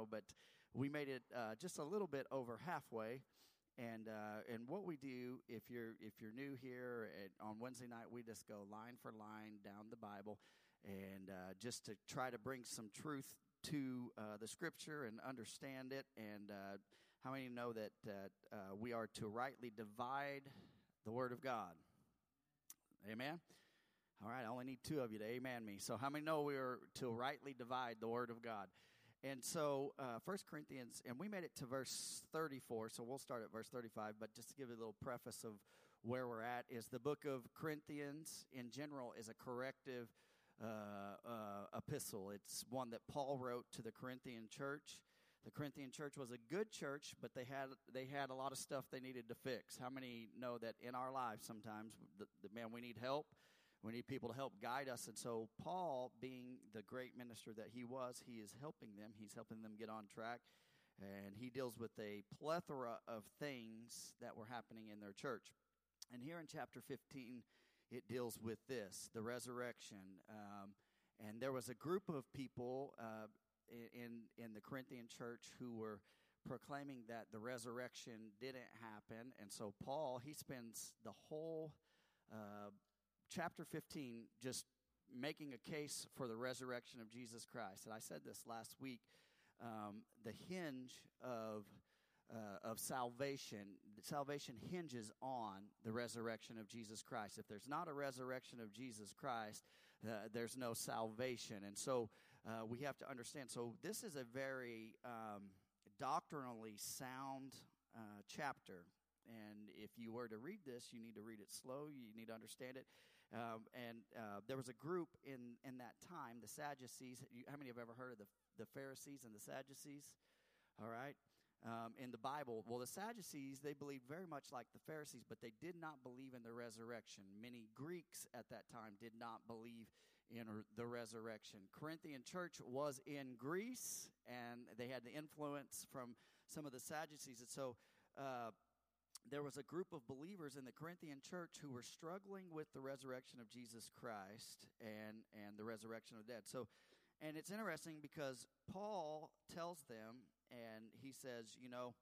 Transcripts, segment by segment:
know, but we made it uh, just a little bit over halfway. And uh, and what we do if you're if you're new here at, on Wednesday night, we just go line for line down the Bible, and uh, just to try to bring some truth to uh, the Scripture and understand it. And uh, how many know that uh, we are to rightly divide the Word of God? Amen. All right, I only need two of you to amen me. So, how many know we are to rightly divide the Word of God? And so, uh, 1 Corinthians, and we made it to verse 34, so we'll start at verse 35. But just to give you a little preface of where we're at, is the book of Corinthians in general is a corrective uh, uh, epistle. It's one that Paul wrote to the Corinthian church. The Corinthian church was a good church, but they had they had a lot of stuff they needed to fix. How many know that in our lives sometimes, the, the man, we need help we need people to help guide us. And so, Paul, being the great minister that he was, he is helping them. He's helping them get on track. And he deals with a plethora of things that were happening in their church. And here in chapter 15, it deals with this the resurrection. Um, and there was a group of people uh, in, in the Corinthian church who were proclaiming that the resurrection didn't happen. And so, Paul, he spends the whole uh, chapter 15 just making a case for the resurrection of Jesus Christ. And I said this last week. Um, the hinge of uh, of salvation, salvation hinges on the resurrection of Jesus Christ. If there's not a resurrection of Jesus Christ, uh, there's no salvation. And so uh, we have to understand. So this is a very um, doctrinally sound uh, chapter. And if you were to read this, you need to read it slow. You need to understand it. Um, and uh, there was a group in, in that time, the Sadducees. How many have ever heard of the, the Pharisees and the Sadducees? All right. Um, in the Bible, well, the Sadducees, they believed very much like the Pharisees, but they did not believe in the resurrection. Many Greeks at that time did not believe in the resurrection. Corinthian church was in Greece, and they had the influence from some of the Sadducees. And so, uh, there was a group of believers in the Corinthian church who were struggling with the resurrection of Jesus Christ and, and the resurrection of the dead. So, and it's interesting because Paul tells them, and he says, you know,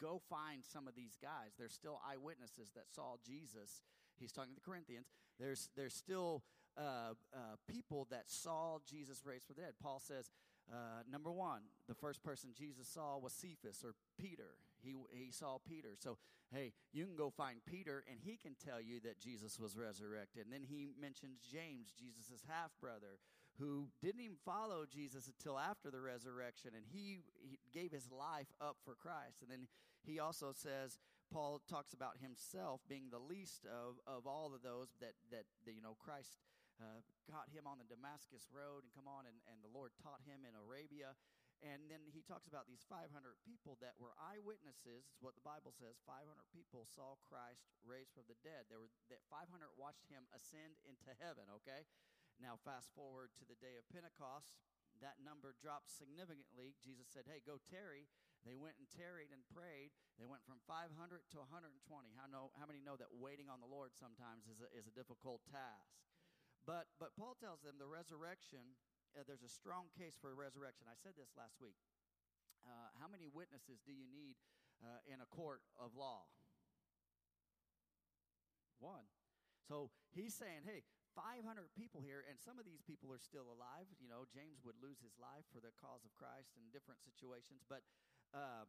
go find some of these guys. There's still eyewitnesses that saw Jesus. He's talking to the Corinthians. There's, there's still uh, uh, people that saw Jesus raised from the dead. Paul says, uh, number one, the first person Jesus saw was Cephas or Peter. He, he saw Peter. So, hey, you can go find Peter, and he can tell you that Jesus was resurrected. And then he mentions James, Jesus' half brother, who didn't even follow Jesus until after the resurrection, and he, he gave his life up for Christ. And then he also says, Paul talks about himself being the least of, of all of those that, that, that you know, Christ uh, got him on the Damascus road and come on, and, and the Lord taught him in Arabia. And then he talks about these 500 people that were eyewitnesses. It's what the Bible says. 500 people saw Christ raised from the dead. There were that 500 watched him ascend into heaven. Okay, now fast forward to the day of Pentecost. That number dropped significantly. Jesus said, "Hey, go tarry." They went and tarried and prayed. They went from 500 to 120. How know? How many know that waiting on the Lord sometimes is a, is a difficult task? But but Paul tells them the resurrection uh, there's a strong case for a resurrection. I said this last week. Uh, how many witnesses do you need uh, in a court of law? One. So he's saying, hey, 500 people here, and some of these people are still alive. You know, James would lose his life for the cause of Christ in different situations, but. Uh,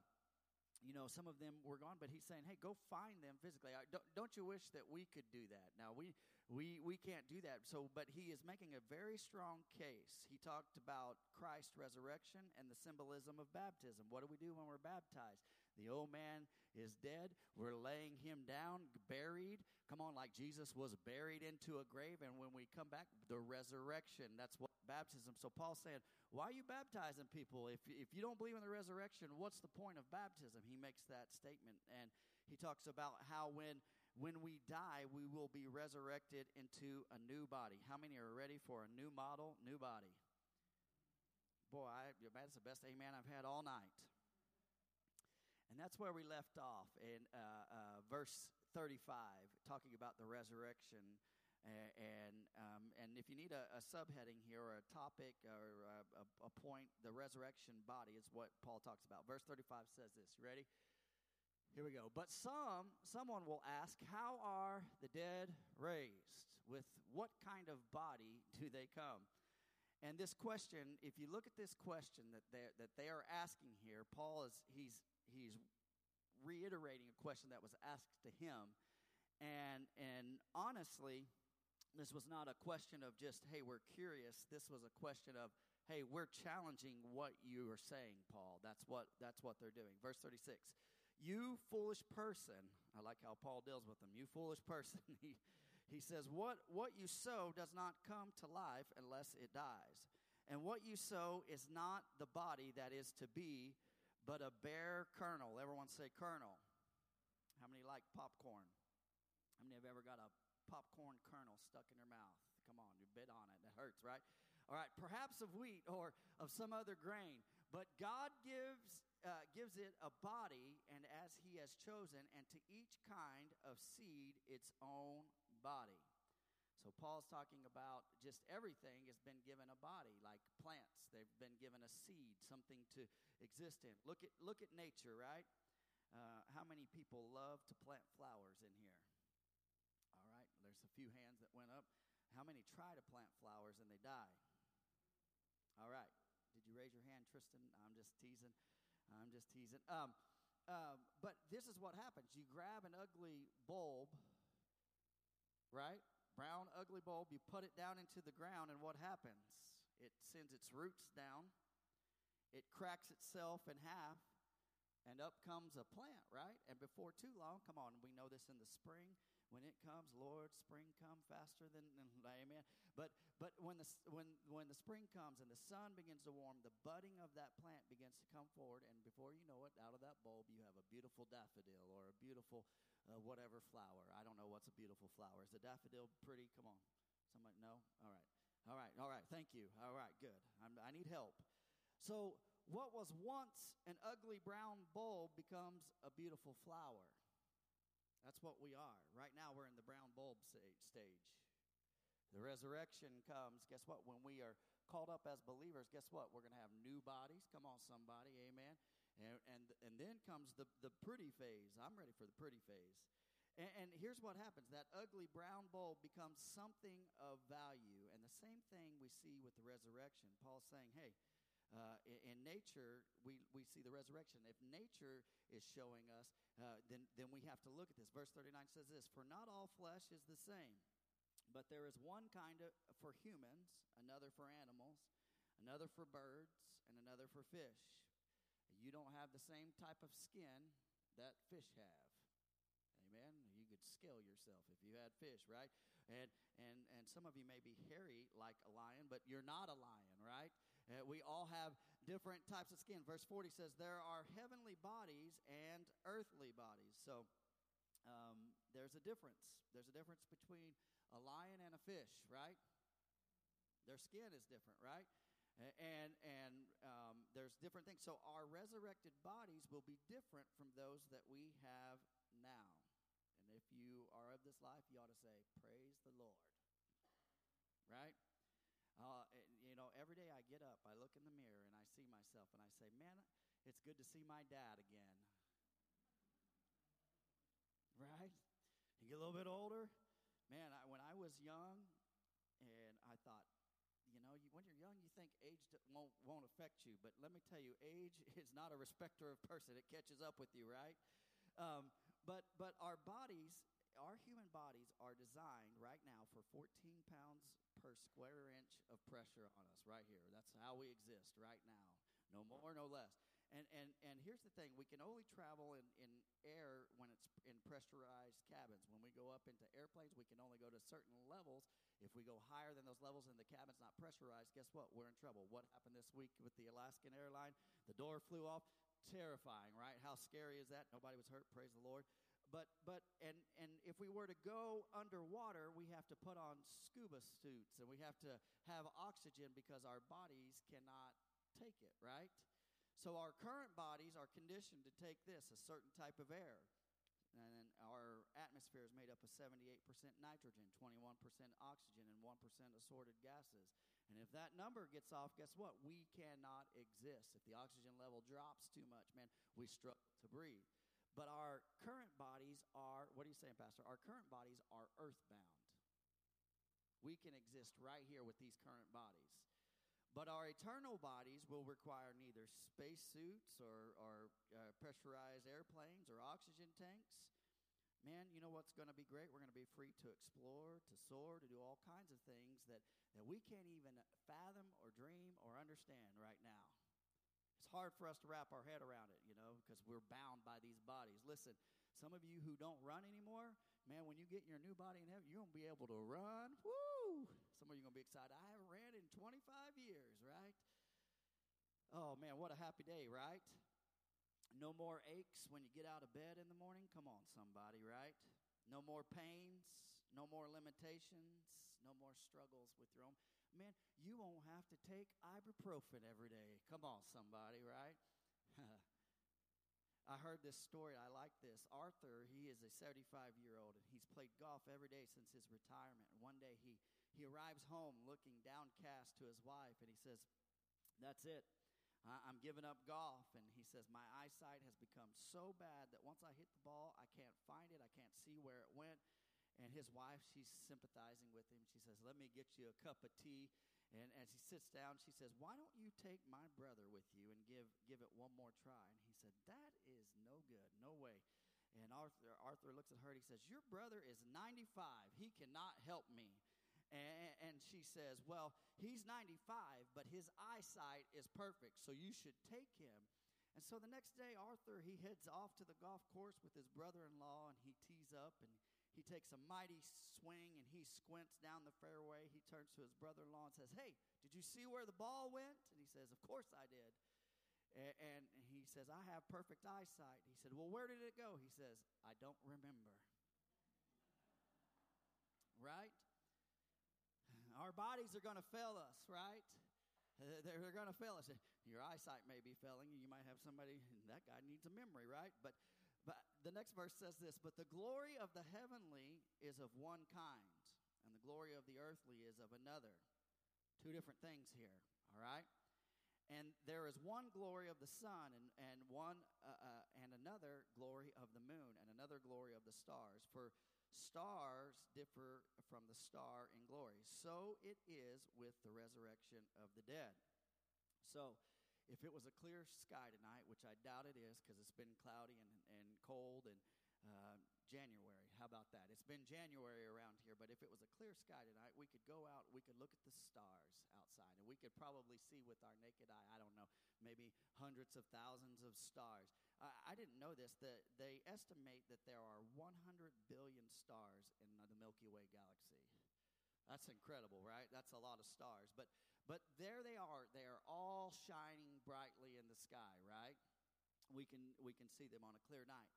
you know, some of them were gone, but he's saying, "Hey, go find them physically." Don't, don't you wish that we could do that? Now we we we can't do that. So, but he is making a very strong case. He talked about Christ's resurrection and the symbolism of baptism. What do we do when we're baptized? The old man is dead. We're laying him down, buried. Come on, like Jesus was buried into a grave, and when we come back, the resurrection. That's what baptism. So Paul's saying, why are you baptizing people? If if you don't believe in the resurrection, what's the point of baptism? He makes that statement, and he talks about how when when we die, we will be resurrected into a new body. How many are ready for a new model, new body? Boy, I, that's the best amen I've had all night. And that's where we left off in uh, uh, verse 35, talking about the resurrection and um, and if you need a, a, subheading here or a topic or a, a, a, point, the resurrection body is what Paul talks about. Verse 35 says this. You ready? Here we go. But some someone will ask, how are the dead raised? With what kind of body do they come? And this question, if you look at this question that they that they are asking here, Paul is he's he's reiterating a question that was asked to him. And and honestly, this was not a question of just, hey, we're curious. This was a question of, hey, we're challenging what you are saying, Paul. That's what that's what they're doing. Verse 36. You foolish person. I like how Paul deals with them. You foolish person. he he says, What what you sow does not come to life unless it dies. And what you sow is not the body that is to be, but a bare kernel. Everyone say kernel. How many like popcorn? How many have ever got a popcorn kernel stuck in your mouth. Come on, you bit on it. That hurts, right? All right, perhaps of wheat or of some other grain. But God gives, uh, gives it a body, and as He has chosen, and to each kind of seed its own body. So Paul's talking about just everything has been given a body, like plants. They've been given a seed, something to exist in. Look at look at nature, right? Uh, how many people love to plant flowers in here? All right, there's a few hands that went up. How many try to plant flowers and they die? All right. Raise your hand, Tristan? I'm just teasing. I'm just teasing. Um, um, but this is what happens. You grab an ugly bulb, right? Brown, ugly bulb. You put it down into the ground, and what happens? It sends its roots down. It cracks itself in half, and up comes a plant, right? And before too long, come on, we know this in the spring when it comes, Lord, spring come faster than, than amen. The when when the spring comes and the sun begins to warm, the budding of that plant begins to come forward, and before you know it, out of that bulb you have a beautiful daffodil or a beautiful uh, whatever flower. I don't know what's a beautiful flower. Is a daffodil pretty? Come on, somebody no? All right, all right, all right. Thank you. All right, good. I'm, I need help. So what was once an ugly brown bulb becomes a beautiful flower. That's what we are. Right now, we're in the brown bulb stage. The resurrection comes. Guess what? When we are called up as believers, guess what? We're going to have new bodies. Come on, somebody. Amen. And, and, and then comes the, the pretty phase. I'm ready for the pretty phase. And, and here's what happens that ugly brown bulb becomes something of value. And the same thing we see with the resurrection. Paul's saying, hey, uh, in, in, nature, we, we see the resurrection. If nature is showing us, uh, then, then we have to look at this. Verse 39 says this For not all flesh is the same, but there is one kind of, for humans, another for animals, another for birds, and another for fish. You don't have the same type of skin that fish have. Amen. You could scale yourself if you had fish, right? And and and some of you may be hairy like a lion, but you're not a lion, right? Uh, we all have different types of skin. Verse 40 says, There are heavenly bodies and earthly bodies. So um, there's a difference. There's a difference between a lion and a fish, right? Their skin is different, right? And and um, there's different things. So our resurrected bodies will be different from those that we have now. And if you are of this life, you ought to say, "Praise the Lord." Right? Uh, you know, every day I get up, I look in the mirror and I see myself and I say, man, it's good to see my dad again. Right? You get a little bit older. Man, I, when I was young, and I thought, you know, you, when you're young, you think age won't, won't affect you. But let me tell you, age is not a respecter of person. It catches up with you, right? Um, but, but our bodies, our human bodies are designed right now for 14 pounds per square inch of pressure on us right here. That's how we exist right now. No more, no less. And, and, and here's the thing we can only travel in, in air when it's in pressurized cabins. When we go up into airplanes, we can only go to certain levels. If we go higher than those levels and the cabin's not pressurized, guess what? We're in trouble. What happened this week with the Alaskan airline? The door flew off. Terrifying, right? How scary is that? Nobody was hurt, praise the Lord. But but and and if we were to go underwater, we have to put on scuba suits and we have to have oxygen because our bodies cannot take it, right? So our current bodies are conditioned to take this, a certain type of air. And our atmosphere is made up of 78% nitrogen, 21% oxygen, and 1% assorted gases. And if that number gets off, guess what? We cannot exist. If the oxygen level drops too much, man, we struggle to breathe. But our current bodies are, what are you saying, Pastor? Our current bodies are earthbound. We can exist right here with these current bodies. But our eternal bodies will require neither spacesuits or, or uh, pressurized airplanes or oxygen tanks. Man, you know what's going to be great? We're going to be free to explore, to soar, to do all kinds of things that, that we can't even fathom or dream or understand right now. It's hard for us to wrap our head around it, you know, because we're bound by these bodies. Listen, some of you who don't run anymore, man, when you get your new body in heaven, you're going to be able to run. Woo! Of you are going to be excited. I haven't ran in 25 years, right? Oh, man, what a happy day, right? No more aches when you get out of bed in the morning. Come on, somebody, right? No more pains, no more limitations, no more struggles with your own. Man, you won't have to take ibuprofen every day. Come on, somebody, right? I heard this story. I like this. Arthur, he is a 75 year old, and he's played golf every day since his retirement. One day he, he arrives home looking downcast to his wife, and he says, That's it. I'm giving up golf. And he says, My eyesight has become so bad that once I hit the ball, I can't find it, I can't see where it went. And his wife, she's sympathizing with him. She says, Let me get you a cup of tea. And as he sits down, she says, Why don't you take my brother with you and give, give it one more try? And he said, That is no good. No way. And Arthur, Arthur looks at her and he says, Your brother is 95. He cannot help me. And, and she says, Well, he's 95, but his eyesight is perfect, so you should take him. And so the next day, Arthur, he heads off to the golf course with his brother in law and he tees up and he takes a mighty swing and he squints down the fairway. He turns to his brother in law and says, Hey, did you see where the ball went? And he says, Of course I did. And, he says, I have perfect eyesight. He said, Well, where did it go? He says, I don't remember. right? Our bodies are going to fail us, right? They're going to fail us. Your eyesight may be failing you. You might have somebody, that guy needs a memory, right? But but the next verse says this But the glory of the heavenly is of one kind, and the glory of the earthly is of another. Two different things here, all right? And there is one glory of the sun, and, and one uh, uh, and another glory of the moon, and another glory of the stars. For stars differ from the star in glory. So it is with the resurrection of the dead. So if it was a clear sky tonight, which I doubt it is because it's been cloudy and, and cold and uh, January. How about that? It's been January around here, but if it was a clear sky tonight, we could go out, we could look at the stars outside, and we could probably see with our naked eye, I don't know, maybe hundreds of thousands of stars. I, I didn't know this. that they estimate that there are 100 billion stars in the Milky Way galaxy. That's incredible, right? That's a lot of stars. But but there they are. They are all shining brightly in the sky, right? We can, we can see them on a clear night.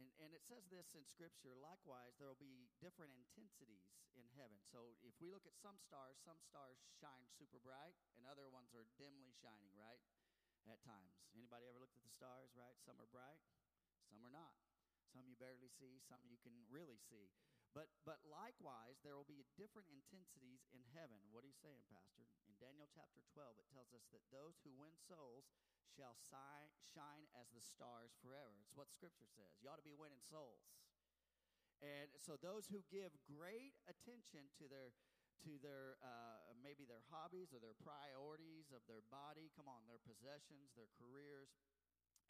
And, and it says this in Scripture. Likewise, there will be different intensities in heaven. So if we look at some stars, some stars shine super bright, and other ones are dimly shining, right? At times. Anybody ever looked at the stars, right? Some are bright, some are not. Some you barely see, some you can really see. But, but likewise, there will be different intensities in heaven. What are you saying, Pastor? In Daniel chapter 12, it tells us that those who win souls shall si- shine as the stars forever. It's what Scripture says. You ought to be winning souls. And so those who give great attention to their to their uh, maybe their hobbies or their priorities of their body, come on, their possessions, their careers,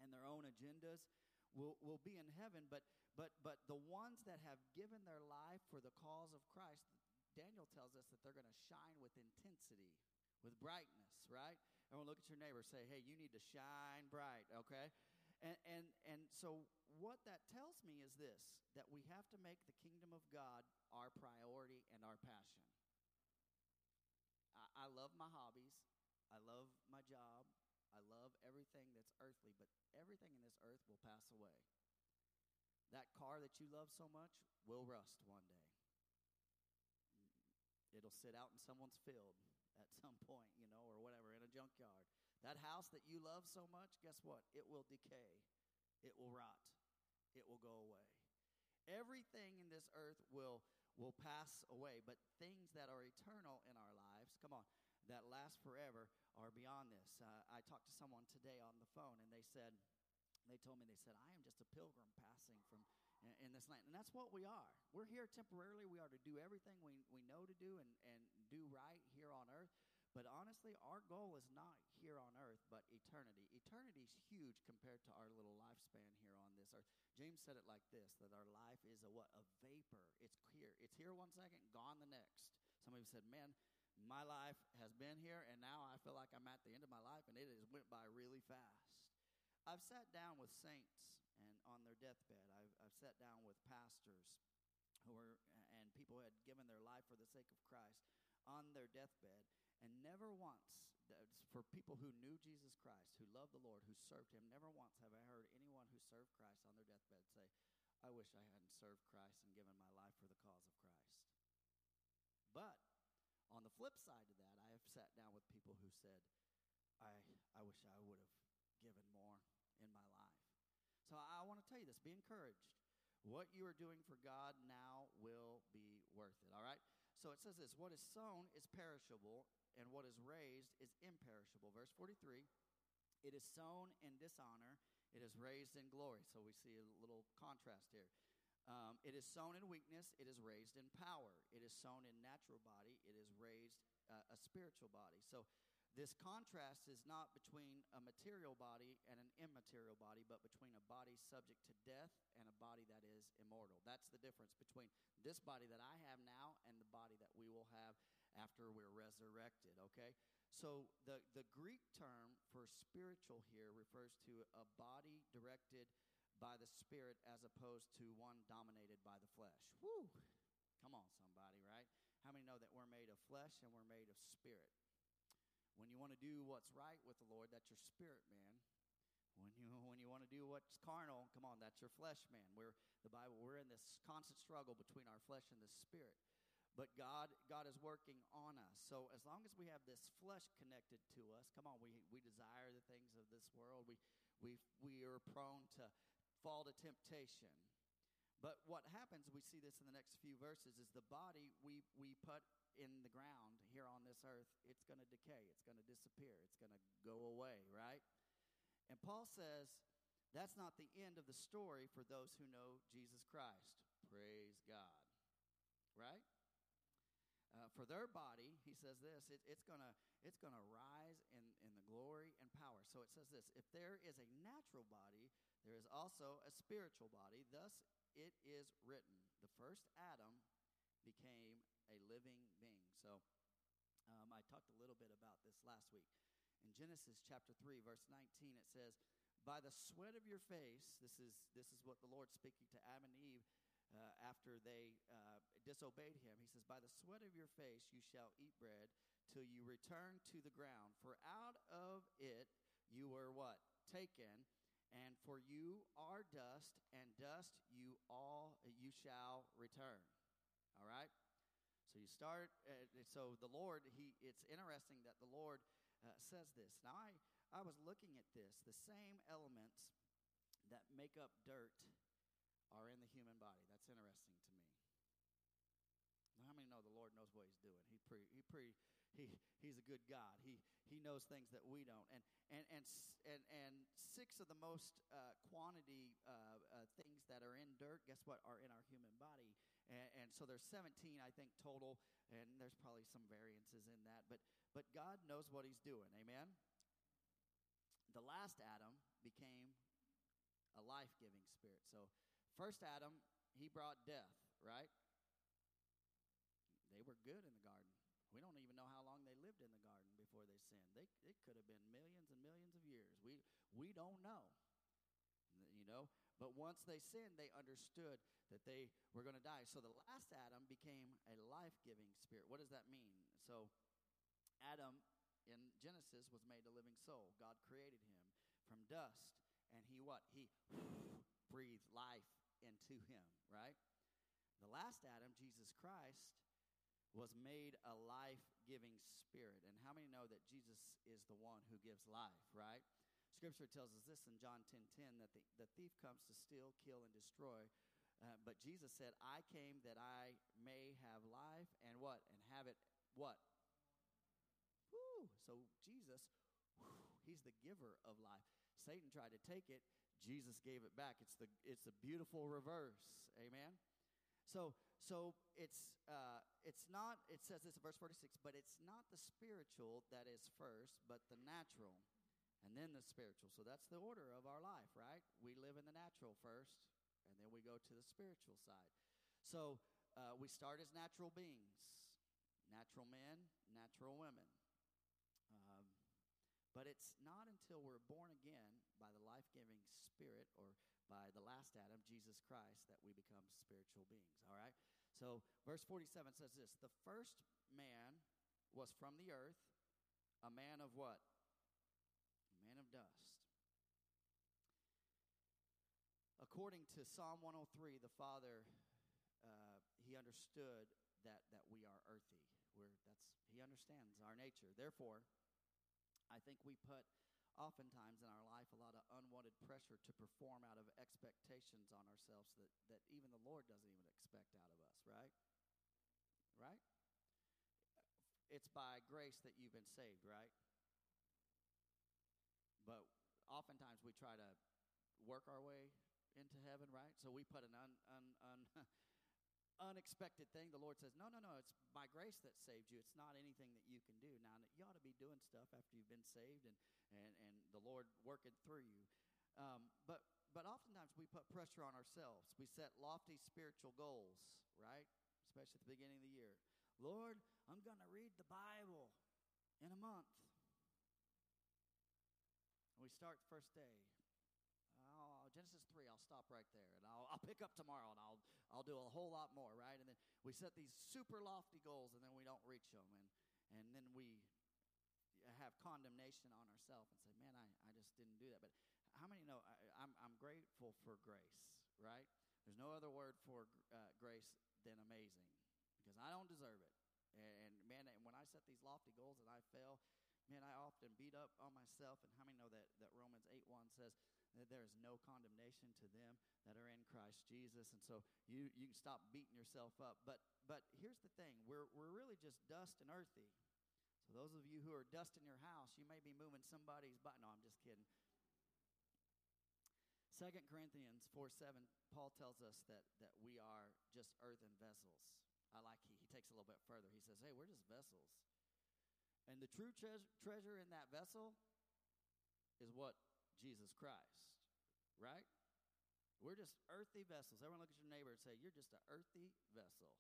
and their own agendas will, will be in heaven. But but, but the ones that have given their life for the cause of Christ, Daniel tells us that they're going to shine with intensity, with brightness, right? Everyone look at your neighbor say, hey, you need to shine bright, okay? And, and, and so what that tells me is this that we have to make the kingdom of God our priority and our passion. I, I love my hobbies, I love my job, I love everything that's earthly, but everything in this earth will pass away that car that you love so much will rust one day. It'll sit out in someone's field at some point, you know, or whatever, in a junkyard. That house that you love so much, guess what? It will decay. It will rot. It will go away. Everything in this earth will will pass away, but things that are eternal in our lives, come on, that last forever are beyond this. Uh, I talked to someone today on the phone, and they said, they told me, they said, I am just a pilgrim passing from in, this land. And that's what we are. We're here temporarily. We are to do everything we, we know to do and, and do right here on earth. But honestly, our goal is not here on earth, but eternity. Eternity is huge compared to our little lifespan here on this earth. James said it like this that our life is a what? A vapor. It's here. It's here one second, gone the next. Somebody said, Man, my life has been here, and now I feel like I'm at the end of my life, and it has went by really fast. I've sat down with saints and on their deathbed. I've, I've sat down with pastors who are and people who had given their life for the sake of Christ on their deathbed and never once, for people who knew Jesus Christ, who loved the Lord, who served Him, never once have I heard anyone who served Christ on their deathbed say, I wish I hadn't served Christ and given my life for the cause of Christ. But on the flip side of that, I have sat down with people who said, I, I wish I would have given more in my life. So I, I want to tell you this be encouraged. What you are doing for God now will be worth it, all right? So it says this what is sown is perishable, and what is raised is imperishable. Verse 43 it is sown in dishonor, it is raised in glory. So we see a little contrast here. Um, it is sown in weakness, it is raised in power. It is sown in natural body, it is raised uh, a spiritual body. So this contrast is not between a material body and an immaterial body, but between a body subject to death and a body that is immortal. That's the difference this body that I have now and the body that we will have after we're resurrected, okay? So the, the Greek term for spiritual here refers to a body directed by the Spirit as opposed to one dominated by the flesh. Woo! Come on, somebody, right? How many know that we're made of flesh and we're made of spirit? When you want to do what's right with the Lord, that's your spirit, man. When you when you want to do what's carnal, come on, that's your flesh, man. We're the Bible. We're in this constant struggle between our flesh and the spirit but God God is working on us. So as long as we have this flesh connected to us, come on, we we desire the things of this world. We we we are prone to fall to temptation. But what happens, we see this in the next few verses, is the body we we put in the ground here on this earth, it's going to decay, it's going to disappear, it's going to go away, right? And Paul says that's not the end of the story for those who know Jesus Christ. Praise God. Right? Uh, for their body, he says this, it, it's going to it's gonna rise in, in the glory and power. So it says this if there is a natural body, there is also a spiritual body. Thus, it is written the first Adam became a living being. So um, I talked a little bit about this last week. In Genesis chapter 3, verse 19, it says, By the sweat of your face, this is, this is what the Lord speaking to Adam and Eve uh, after they uh, disobeyed him. He says, By the sweat of your face you shall eat bread till you return to the ground. For out of it you were what? Taken. And for you are dust, and dust you all you shall return. All right. So you start. Uh, so the Lord, he. It's interesting that the Lord uh, says this. Now I, I was looking at this. The same elements that make up dirt are in the human body. That's interesting to me. How many know the Lord knows what He's doing? He pre, he pre, he He's a good God. He He knows things that we don't. And and and and, and six of the most uh, quantity uh, uh, things that are in dirt, guess what, are in our human body. And, and so there's 17, I think, total, and there's probably some variances in that. But but God knows what He's doing. Amen. The last Adam became a life-giving spirit. So First Adam, he brought death, right? They were good in the garden. We don't even know how long they lived in the garden before they sinned. They, it could have been millions and millions of years. We, we don't know, you know. But once they sinned, they understood that they were going to die. So the last Adam became a life giving spirit. What does that mean? So Adam in Genesis was made a living soul. God created him from dust. And he what? He breathed life into him, right? The last Adam, Jesus Christ, was made a life giving spirit. And how many know that Jesus is the one who gives life, right? Scripture tells us this in John 10 10 that the, the thief comes to steal, kill, and destroy. Uh, but Jesus said, I came that I may have life and what? And have it what? Woo! So Jesus, whew, he's the giver of life. Satan tried to take it, Jesus gave it back. It's the it's a beautiful reverse. Amen. So so it's uh, it's not. It says this in verse forty six, but it's not the spiritual that is first, but the natural, and then the spiritual. So that's the order of our life, right? We live in the natural first, and then we go to the spiritual side. So uh, we start as natural beings, natural men, natural women. Um, but it's not until we're born again by the life giving Spirit or by the last Adam, Jesus Christ, that we become spiritual beings. All right? So, verse 47 says this The first man was from the earth, a man of what? Dust. According to Psalm 103, the Father, uh, he understood that, that we are earthy. We're, that's, he understands our nature. Therefore, I think we put oftentimes in our life a lot of unwanted pressure to perform out of expectations on ourselves that, that even the Lord doesn't even expect out of us, right? Right? It's by grace that you've been saved, right? But oftentimes we try to work our way into heaven, right? So we put an un, un, un unexpected thing. The Lord says, No, no, no, it's by grace that saved you. It's not anything that you can do. Now, you ought to be doing stuff after you've been saved and, and, and the Lord working through you. Um, but, but oftentimes we put pressure on ourselves. We set lofty spiritual goals, right? Especially at the beginning of the year. Lord, I'm going to read the Bible in a month. And we start the first day. Oh, Genesis 3, I'll stop right there. And I'll, I'll pick up tomorrow and I'll, I'll do a whole lot more, right? And then we set these super lofty goals and then we don't reach them. And, and then we have condemnation on ourselves and say, man, I, I just didn't do that. But how many know I, am I'm, I'm grateful for grace, right? There's no other word for uh, grace than amazing because I don't deserve it. And, and man, when I set these lofty goals and I fail, man, I often beat up on myself. And how many know that, that Romans 8 1 says, that there is no condemnation to them that are in Christ Jesus. And so you, you can stop beating yourself up. But, but here's the thing we're, we're really just dust and earthy. So those of you who are dust in your house, you may be moving somebody's butt. No, I'm just kidding. Second Corinthians 4 7, Paul tells us that, that we are just earthen vessels. I like he, he takes a little bit further. He says, Hey, we're just vessels. And the true tre- treasure in that vessel is what Jesus Christ, right? We're just earthy vessels. Everyone look at your neighbor and say, You're just an earthy vessel.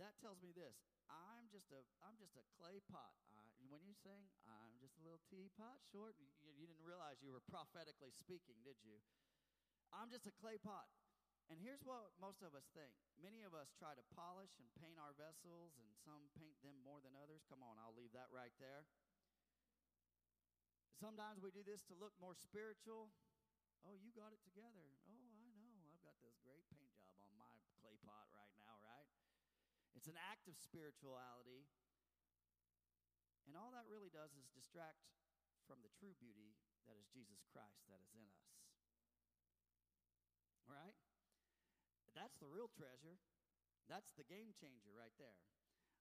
That tells me this. I'm just a I'm just a clay pot. Uh, when you sing, I'm just a little teapot short. You, you didn't realize you were prophetically speaking, did you? I'm just a clay pot. And here's what most of us think. Many of us try to polish and paint our vessels, and some paint them more than others. Come on, I'll leave that right there. Sometimes we do this to look more spiritual. Oh, you got it together. Oh, I know. I've got this great paint job on my clay pot right now, right? It's an act of spirituality. And all that really does is distract from the true beauty that is Jesus Christ that is in us. All right? That's the real treasure. That's the game changer right there.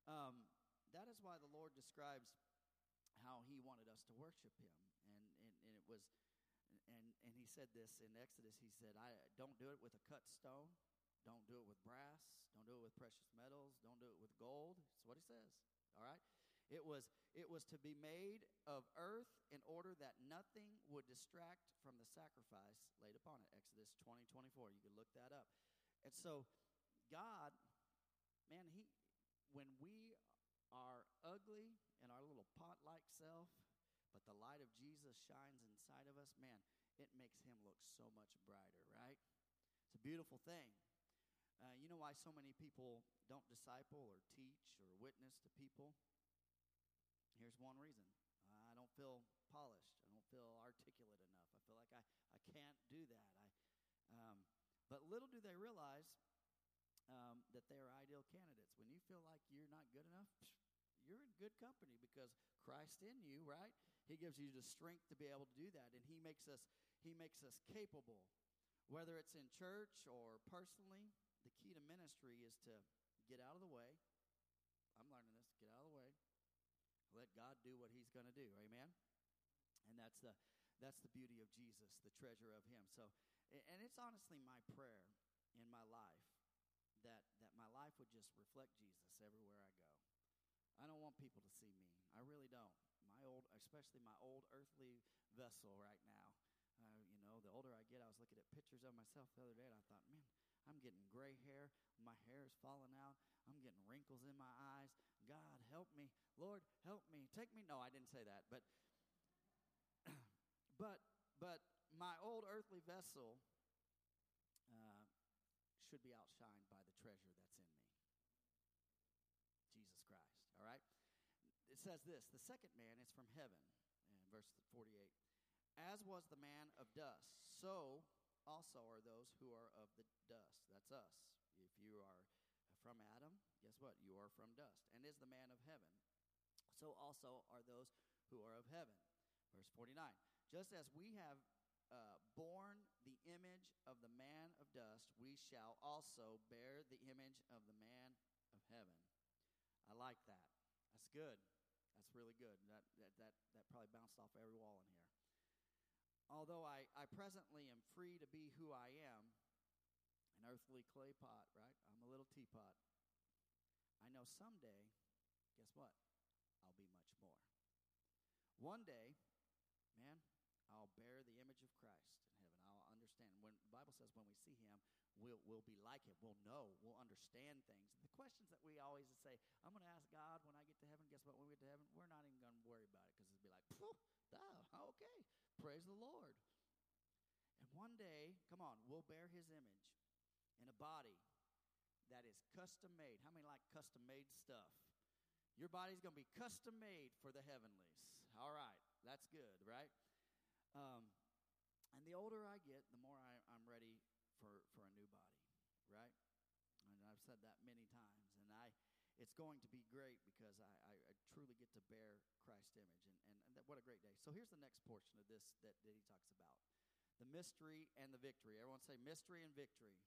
Um, that is why the Lord describes how He wanted us to worship Him, and and, and it was, and and He said this in Exodus. He said, "I don't do it with a cut stone, don't do it with brass, don't do it with precious metals, don't do it with gold." That's what He says. All right. It was, it was to be made of earth in order that nothing would distract from the sacrifice laid upon it. Exodus 20, 24. You can look that up. And so, God, man, He, when we are ugly in our little pot like self, but the light of Jesus shines inside of us, man, it makes Him look so much brighter, right? It's a beautiful thing. Uh, you know why so many people don't disciple or teach or witness to people? Here's one reason I don't feel polished. I don't feel articulate enough. I feel like I, I can't do that. I, um, but little do they realize um, that they are ideal candidates. When you feel like you're not good enough, you're in good company because Christ in you, right? He gives you the strength to be able to do that, and He makes us He makes us capable. Whether it's in church or personally, the key to ministry is to get out of the way. I'm learning this. Get out of the way. Let God do what He's going to do. Amen. And that's the that's the beauty of Jesus, the treasure of Him. So, and it's honestly my prayer in my life that that my life would just reflect Jesus everywhere I go. I don't want people to see me. I really don't my old, especially my old earthly vessel right now. Uh, you know, the older I get, I was looking at pictures of myself the other day, and I thought, man, I'm getting gray hair. My hair is falling out. I'm getting wrinkles in my eyes. God, help me. Lord, help me. Take me. No, I didn't say that. But, but, but my old earthly vessel uh, should be outshined by the treasure that's in me Jesus Christ. All right? it says this the second man is from heaven, in verse 48. As was the man of dust, so also are those who are of the dust. That's us. If you are from Adam, guess what? You are from dust. And is the man of heaven, so also are those who are of heaven. Verse 49. Just as we have uh, borne the image of the man of dust, we shall also bear the image of the man of heaven. I like that. That's good. That's really good. That, that, that, that probably bounced off every wall in here. Although I, I presently am free to be who I am, an earthly clay pot, right? I'm a little teapot. I know someday, guess what? I'll be much more. One day, man, I'll bear the image Christ in heaven. I'll understand. When the Bible says when we see him, we'll, we'll be like him. We'll know. We'll understand things. The questions that we always say, I'm going to ask God when I get to heaven. Guess what? When we get to heaven, we're not even going to worry about it because it'll be like, oh, okay. Praise the Lord. And one day, come on, we'll bear his image in a body that is custom made. How many like custom made stuff? Your body's going to be custom made for the heavenlies. All right, that's good, right? Um, and the older I get, the more I, am ready for, for a new body, right? And I've said that many times. And I, it's going to be great because I, I, I truly get to bear Christ's image. And, and, and that, what a great day. So here's the next portion of this that, that he talks about the mystery and the victory. Everyone say mystery and victory.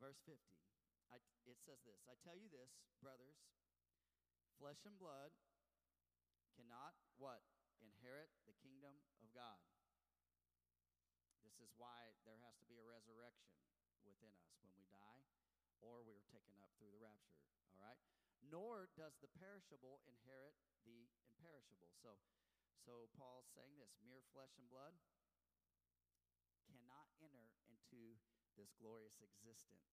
Verse 50. I, it says this I tell you this, brothers, flesh and blood cannot what? inherit the kingdom of God. Is why there has to be a resurrection within us when we die or we are taken up through the rapture. All right? Nor does the perishable inherit the imperishable. So, so Paul's saying this mere flesh and blood cannot enter into this glorious existence.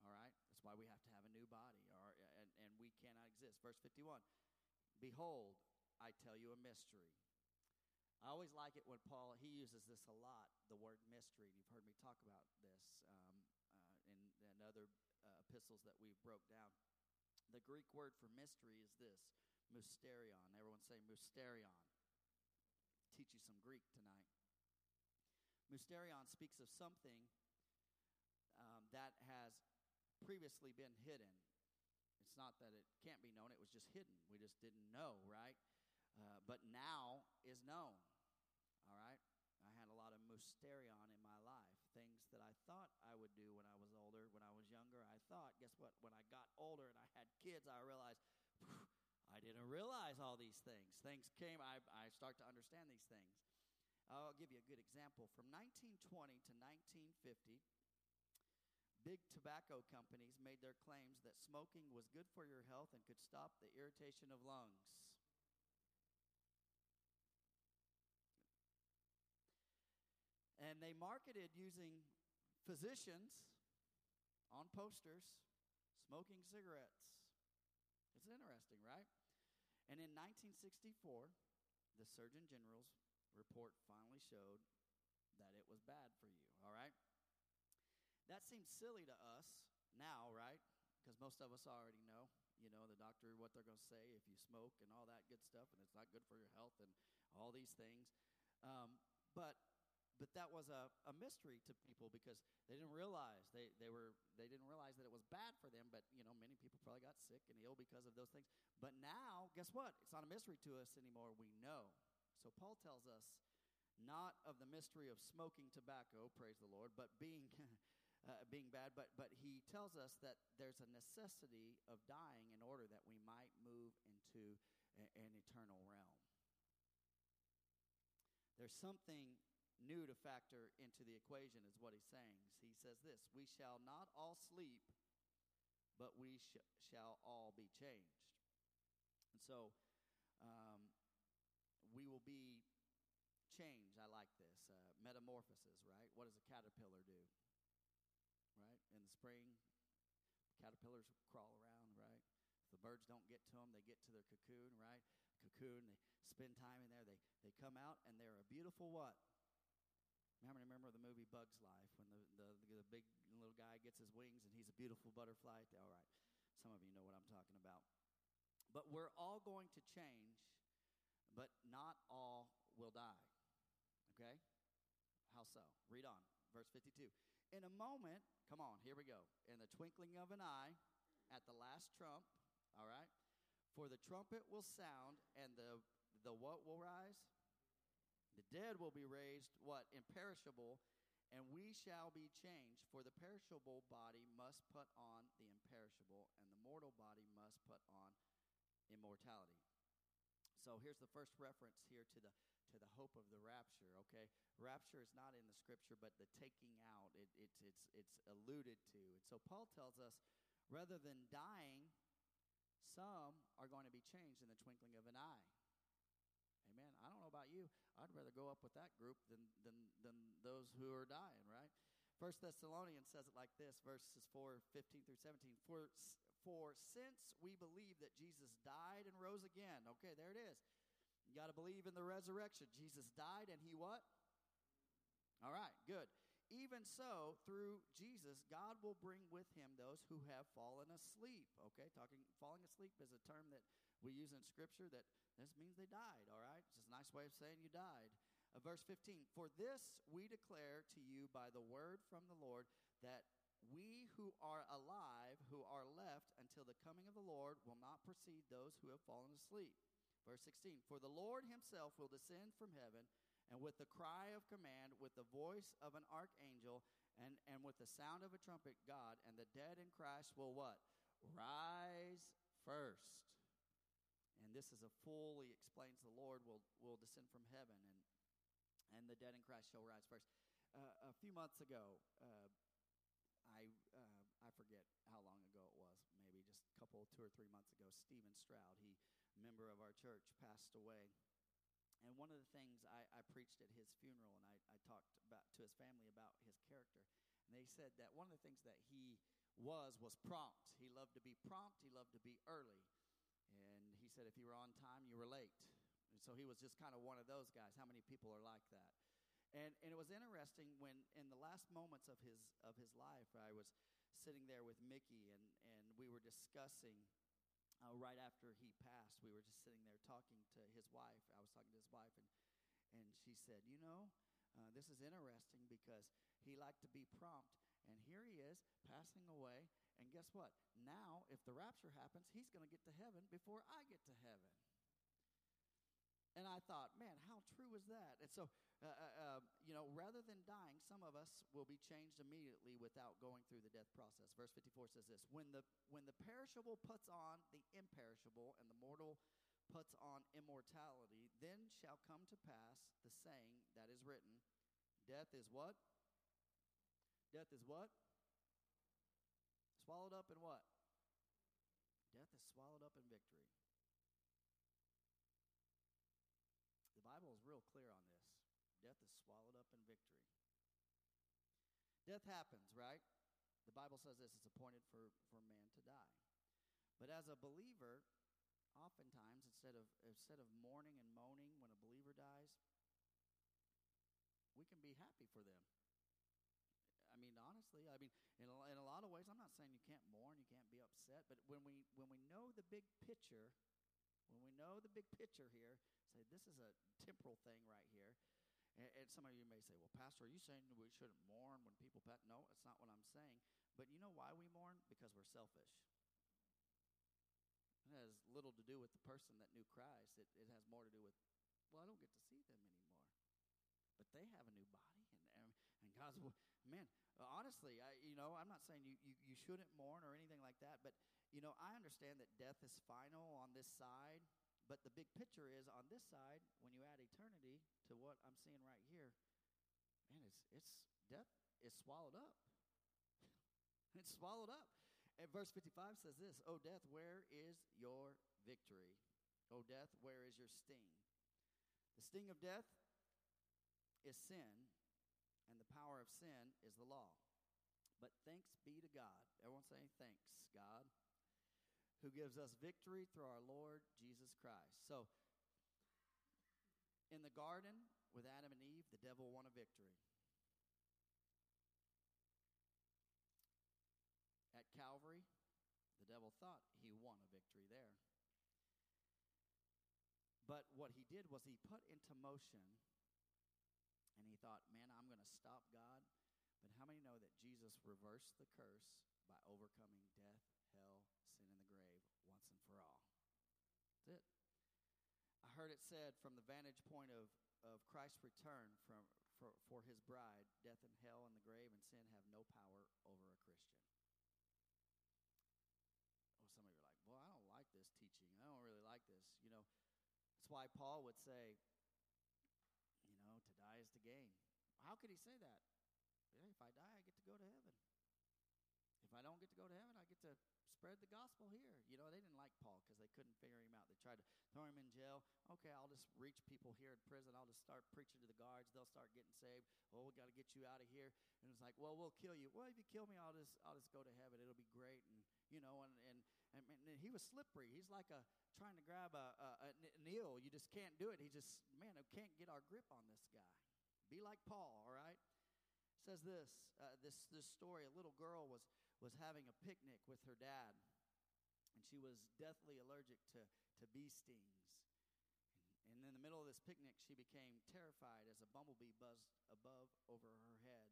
All right? That's why we have to have a new body, or, and, and we cannot exist. Verse 51 Behold, I tell you a mystery. I always like it when Paul, he uses this a lot, the word mystery. You've heard me talk about this um, uh, in, in other uh, epistles that we've broke down. The Greek word for mystery is this, mysterion. Everyone say mysterion. Teach you some Greek tonight. Mysterion speaks of something um, that has previously been hidden. It's not that it can't be known, it was just hidden. We just didn't know, right? Uh, but now is known. Mysterion in my life, things that I thought I would do when I was older. When I was younger, I thought, guess what? When I got older and I had kids, I realized I didn't realize all these things. Things came, I, I start to understand these things. I'll give you a good example. From 1920 to 1950, big tobacco companies made their claims that smoking was good for your health and could stop the irritation of lungs. And they marketed using physicians on posters smoking cigarettes. It's interesting, right? And in 1964, the Surgeon General's report finally showed that it was bad for you, all right? That seems silly to us now, right? Because most of us already know, you know, the doctor, what they're going to say if you smoke and all that good stuff, and it's not good for your health and all these things. Um, but but that was a, a mystery to people because they didn't realize they, they were they didn't realize that it was bad for them but you know many people probably got sick and ill because of those things. But now guess what? It's not a mystery to us anymore. We know. So paul tells us not of the mystery of smoking tobacco praise the lord but being uh, being bad but but he tells us that there's a necessity of dying in order that we might move into a, an eternal realm. There's something new to factor into the equation, is what he's saying. He says this We shall not all sleep, but we sh- shall all be changed. And so um, we will be changed. I like this. Uh, metamorphosis, right? What does a caterpillar do? Right? In the spring, caterpillars crawl around, right? If the birds don't get to them, they get to their cocoon, right? Cocoon, they spend time in there. They, they come out, and they're a beautiful what? Remember, remember the movie Bug's Life when the, the, the big little guy gets his wings and he's a beautiful butterfly? All right, some of you know what I'm talking about. But we're all going to change, but not all will die. Okay? How so? Read on. Verse 52. In a moment, come on, here we go. In the twinkling of an eye, at the last trump, all right? For the trumpet will sound, and the, the what will rise? The dead will be raised, what? Imperishable, and we shall be changed. For the perishable body must put on the imperishable, and the mortal body must put on immortality. So here's the first reference here to the to the hope of the rapture. Okay, rapture is not in the scripture, but the taking out. It, it's it's it's alluded to, and so Paul tells us, rather than dying, some are going to be changed in the twinkling of an eye. Amen. I don't know about you. I'd rather go up with that group than, than, than those who are dying, right? First Thessalonians says it like this, verses 4, 15 through 17. For, for since we believe that Jesus died and rose again, okay, there it is. You got to believe in the resurrection. Jesus died and he what? All right, good. Even so, through Jesus, God will bring with him those who have fallen asleep. Okay, talking falling asleep is a term that we use in Scripture that this means they died. All right, it's just a nice way of saying you died. Uh, verse 15 For this we declare to you by the word from the Lord that we who are alive, who are left until the coming of the Lord, will not precede those who have fallen asleep. Verse 16 For the Lord himself will descend from heaven and with the cry of command, with the voice of an archangel, and, and with the sound of a trumpet, God and the dead in Christ will what? Rise first. And this is a fully explains the Lord will, will descend from heaven, and, and the dead in Christ shall rise first. Uh, a few months ago, uh, I uh, I forget how long ago it was, maybe just a couple, two or three months ago. Stephen Stroud, he member of our church, passed away. And one of the things I, I preached at his funeral, and I, I talked about to his family about his character, and they said that one of the things that he was was prompt. He loved to be prompt. He loved to be early, and he said if you were on time, you were late. And so he was just kind of one of those guys. How many people are like that? And and it was interesting when in the last moments of his of his life, I was sitting there with Mickey, and and we were discussing uh, right after he passed, we were just sitting there talking to his wife. I was talking to his wife, and, and she said, You know, uh, this is interesting because he liked to be prompt, and here he is passing away. And guess what? Now, if the rapture happens, he's going to get to heaven before I get to heaven. And I thought, man, how true is that? And so, uh, uh, uh, you know, rather than dying, some of us will be changed immediately without going through the death process. Verse 54 says this When the, when the perishable puts on the imperishable and the mortal puts on immortality, then shall come to pass the saying that is written Death is what? Death is what? Swallowed up in what? Death is swallowed up in victory. The Bible is real clear on this. Death is swallowed up in victory. Death happens, right? The Bible says this it's appointed for, for man to die. But as a believer, oftentimes instead of instead of mourning and moaning when a believer dies, we can be happy for them. I mean, honestly, I mean, in a, in a lot of ways, I'm not saying you can't mourn, you can't be upset, but when we when we know the big picture, when we know the big picture here, say this is a temporal thing right here, And, and some of you may say, well, Pastor, are you saying we shouldn't mourn when people pass? No, that's not what I'm saying. But you know why we mourn? Because we're selfish. It has little to do with the person that knew Christ. It, it has more to do with, well, I don't get to see them anymore. But they have a new body, and, and, and God's, man, honestly, I, you know, I'm not saying you, you, you shouldn't mourn or anything like that, but, you know, I understand that death is final on this side, but the big picture is on this side, when you add eternity to what I'm seeing right here, man, it's, it's death is swallowed up. it's swallowed up. And verse 55 says this O death, where is your victory? O death, where is your sting? The sting of death is sin, and the power of sin is the law. But thanks be to God. Everyone say thanks, God who gives us victory through our Lord Jesus Christ. So, in the garden with Adam and Eve, the devil won a victory. At Calvary, the devil thought he won a victory there. But what he did was he put into motion, and he thought, man, I'm going to stop God. But how many know that Jesus reversed the curse by overcoming death, hell, sin, and the grave once and for all. That's it. I heard it said from the vantage point of, of Christ's return from, for, for his bride, death and hell and the grave and sin have no power over a Christian. Oh, some of you are like, well, I don't like this teaching. I don't really like this. You know, that's why Paul would say, you know, to die is to gain. How could he say that? if I die, I get to go to heaven. If I don't get to go to heaven, I get to spread the gospel here. You know, they didn't like Paul because they couldn't figure him out. They tried to throw him in jail. Okay, I'll just reach people here in prison. I'll just start preaching to the guards. They'll start getting saved. Oh, we got to get you out of here. And it's like, well, we'll kill you. Well, if you kill me, I'll just I'll just go to heaven. It'll be great. And you know, and and and, and he was slippery. He's like a trying to grab a, a, a Neil. You just can't do it. He just man, I can't get our grip on this guy. Be like Paul, all right? says this uh, this this story a little girl was was having a picnic with her dad and she was deathly allergic to, to bee stings. And, in the middle of this picnic she became terrified as a bumblebee buzzed above over her head.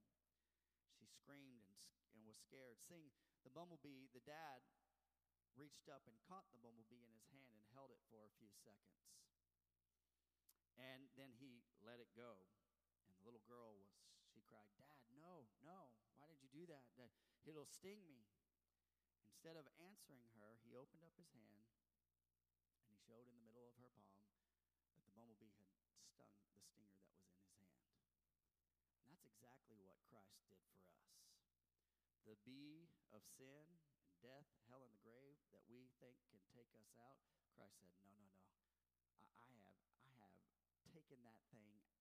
She screamed and, and was scared. Seeing the bumblebee the dad reached up and caught the bumblebee in his hand and held it for a few seconds. And then he let it go. And the little girl was, she cried, Dad, no, no, why did you do that? that it'll sting me. Instead of answering her, he opened up his hand and he showed in the middle of her palm that the bumblebee had stung the stinger that was in his hand. And that's exactly what Christ did for us. The bee of sin and death, hell, and the grave that we think can take us out, Christ said, No, no, no. I, I have I have taken that thing out.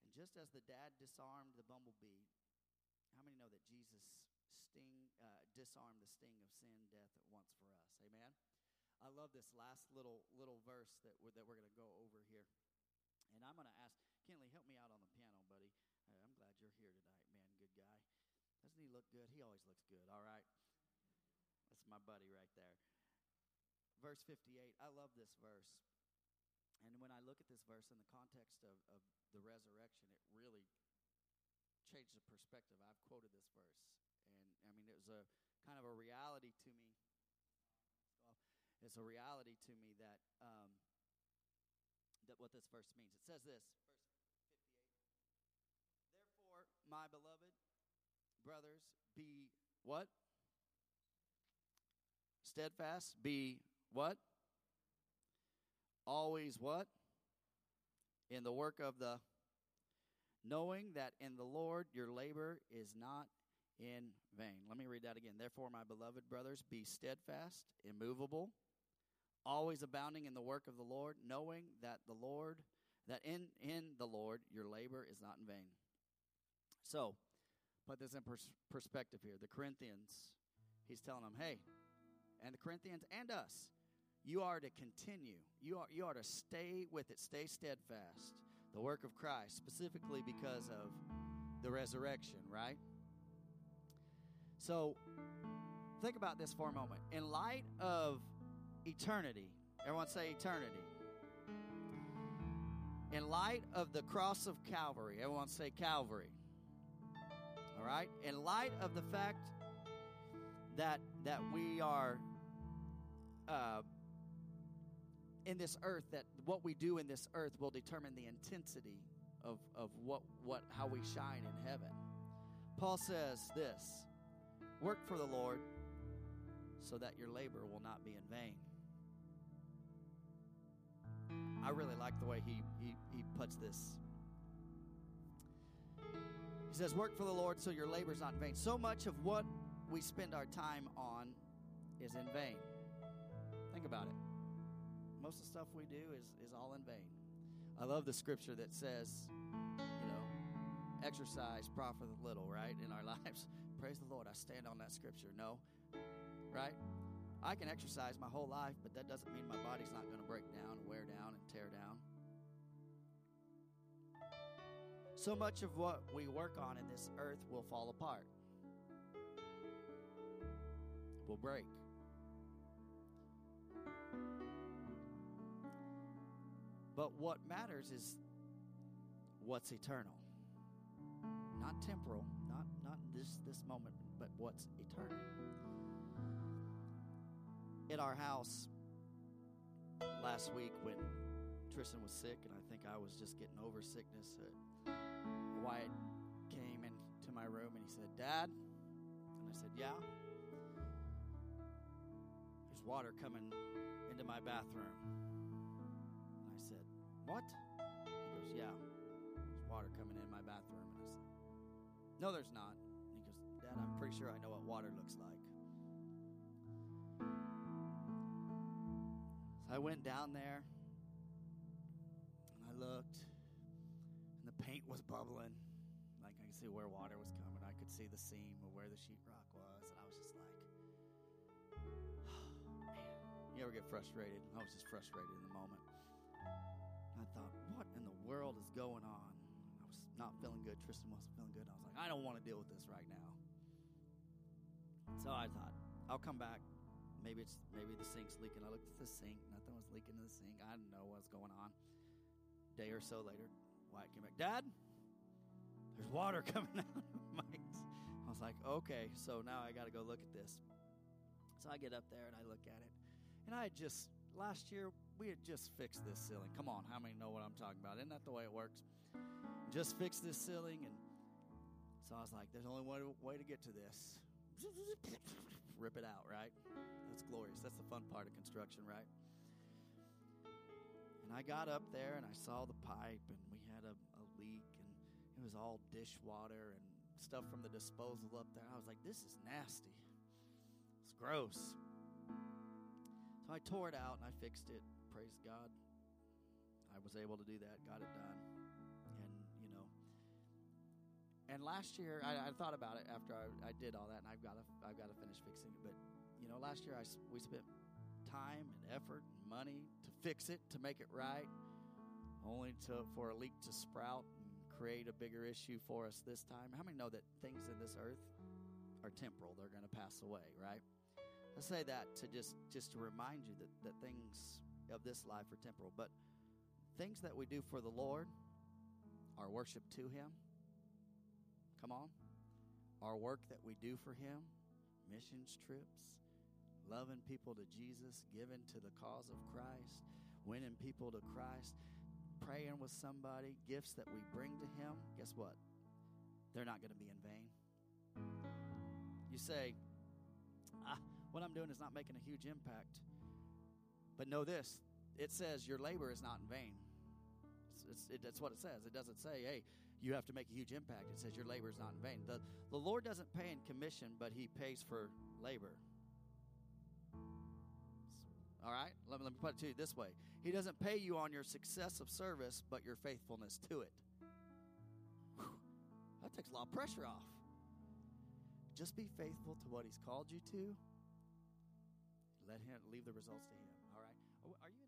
And just as the dad disarmed the bumblebee, how many know that Jesus sting uh, disarmed the sting of sin, death at once for us? Amen. I love this last little little verse that we're, that we're going to go over here, and I'm going to ask Kenley, help me out on the piano, buddy. Uh, I'm glad you're here tonight, man. Good guy. Doesn't he look good? He always looks good. All right. That's my buddy right there. Verse 58. I love this verse. And when I look at this verse in the context of, of the resurrection, it really changed the perspective. I've quoted this verse, and I mean, it was a kind of a reality to me. It's a reality to me that um, that what this verse means. It says this, verse 58. Therefore, my beloved brothers, be what? Steadfast. Be what? Always what? in the work of the knowing that in the Lord your labor is not in vain. Let me read that again. Therefore, my beloved brothers, be steadfast, immovable, always abounding in the work of the Lord, knowing that the Lord that in in the Lord your labor is not in vain. So, put this in pers- perspective here. The Corinthians, he's telling them, "Hey, and the Corinthians and us, you are to continue. You are, you are to stay with it, stay steadfast. The work of Christ, specifically because of the resurrection, right? So, think about this for a moment. In light of eternity, everyone say eternity. in light of the cross of Calvary, everyone say Calvary. All right? In light of the fact that that we are uh, in this earth, that what we do in this earth will determine the intensity of, of what, what how we shine in heaven. Paul says this work for the Lord so that your labor will not be in vain. I really like the way he, he, he puts this. He says, Work for the Lord so your labor is not in vain. So much of what we spend our time on is in vain. Think about it. Most of the stuff we do is, is all in vain. I love the scripture that says, you know, exercise profiteth little, right, in our lives. Praise the Lord. I stand on that scripture. No, right? I can exercise my whole life, but that doesn't mean my body's not going to break down, wear down, and tear down. So much of what we work on in this earth will fall apart, will break. But what matters is what's eternal. Not temporal, not not this this moment, but what's eternal. In our house last week when Tristan was sick and I think I was just getting over sickness, uh, Wyatt came into my room and he said, "Dad," and I said, "Yeah." There's water coming into my bathroom. What? He goes, Yeah, there's water coming in my bathroom. And I said, No, there's not. He goes, Dad, I'm pretty sure I know what water looks like. So I went down there and I looked, and the paint was bubbling. Like I could see where water was coming. I could see the seam of where the sheetrock was. And I was just like, "Man, you ever get frustrated? I was just frustrated in the moment. I thought, what in the world is going on? I was not feeling good. Tristan wasn't feeling good. I was like, I don't want to deal with this right now. So I thought, I'll come back. Maybe it's maybe the sink's leaking. I looked at the sink. Nothing was leaking in the sink. I didn't know what's going on. Day or so later, Wyatt came back. Dad, there's water coming out of Mike's. I was like, okay, so now I got to go look at this. So I get up there and I look at it. And I just, last year, we had just fixed this ceiling. Come on, how many know what I'm talking about? Isn't that the way it works? Just fixed this ceiling. And so I was like, there's only one way to get to this. Rip it out, right? That's glorious. That's the fun part of construction, right? And I got up there and I saw the pipe, and we had a, a leak, and it was all dishwater and stuff from the disposal up there. I was like, this is nasty. It's gross. So I tore it out and I fixed it. Praise God. I was able to do that, got it done. And, you know, and last year I, I thought about it after I, I, did all that, and I've got to I've got to finish fixing it. But you know, last year I we spent time and effort and money to fix it, to make it right, only to for a leak to sprout and create a bigger issue for us this time. How many know that things in this earth are temporal? They're going to pass away, right? I say that to just just to remind you that, that things of this life are temporal, but things that we do for the Lord, our worship to Him. Come on, our work that we do for Him, missions trips, loving people to Jesus, giving to the cause of Christ, winning people to Christ, praying with somebody, gifts that we bring to Him. Guess what? They're not going to be in vain. You say, ah what I'm doing is not making a huge impact. But know this it says your labor is not in vain. It's, it's, it, that's what it says. It doesn't say, hey, you have to make a huge impact. It says your labor is not in vain. The, the Lord doesn't pay in commission, but He pays for labor. All right? Let me, let me put it to you this way He doesn't pay you on your success of service, but your faithfulness to it. Whew, that takes a lot of pressure off. Just be faithful to what He's called you to let him leave the results to him. All right. Are you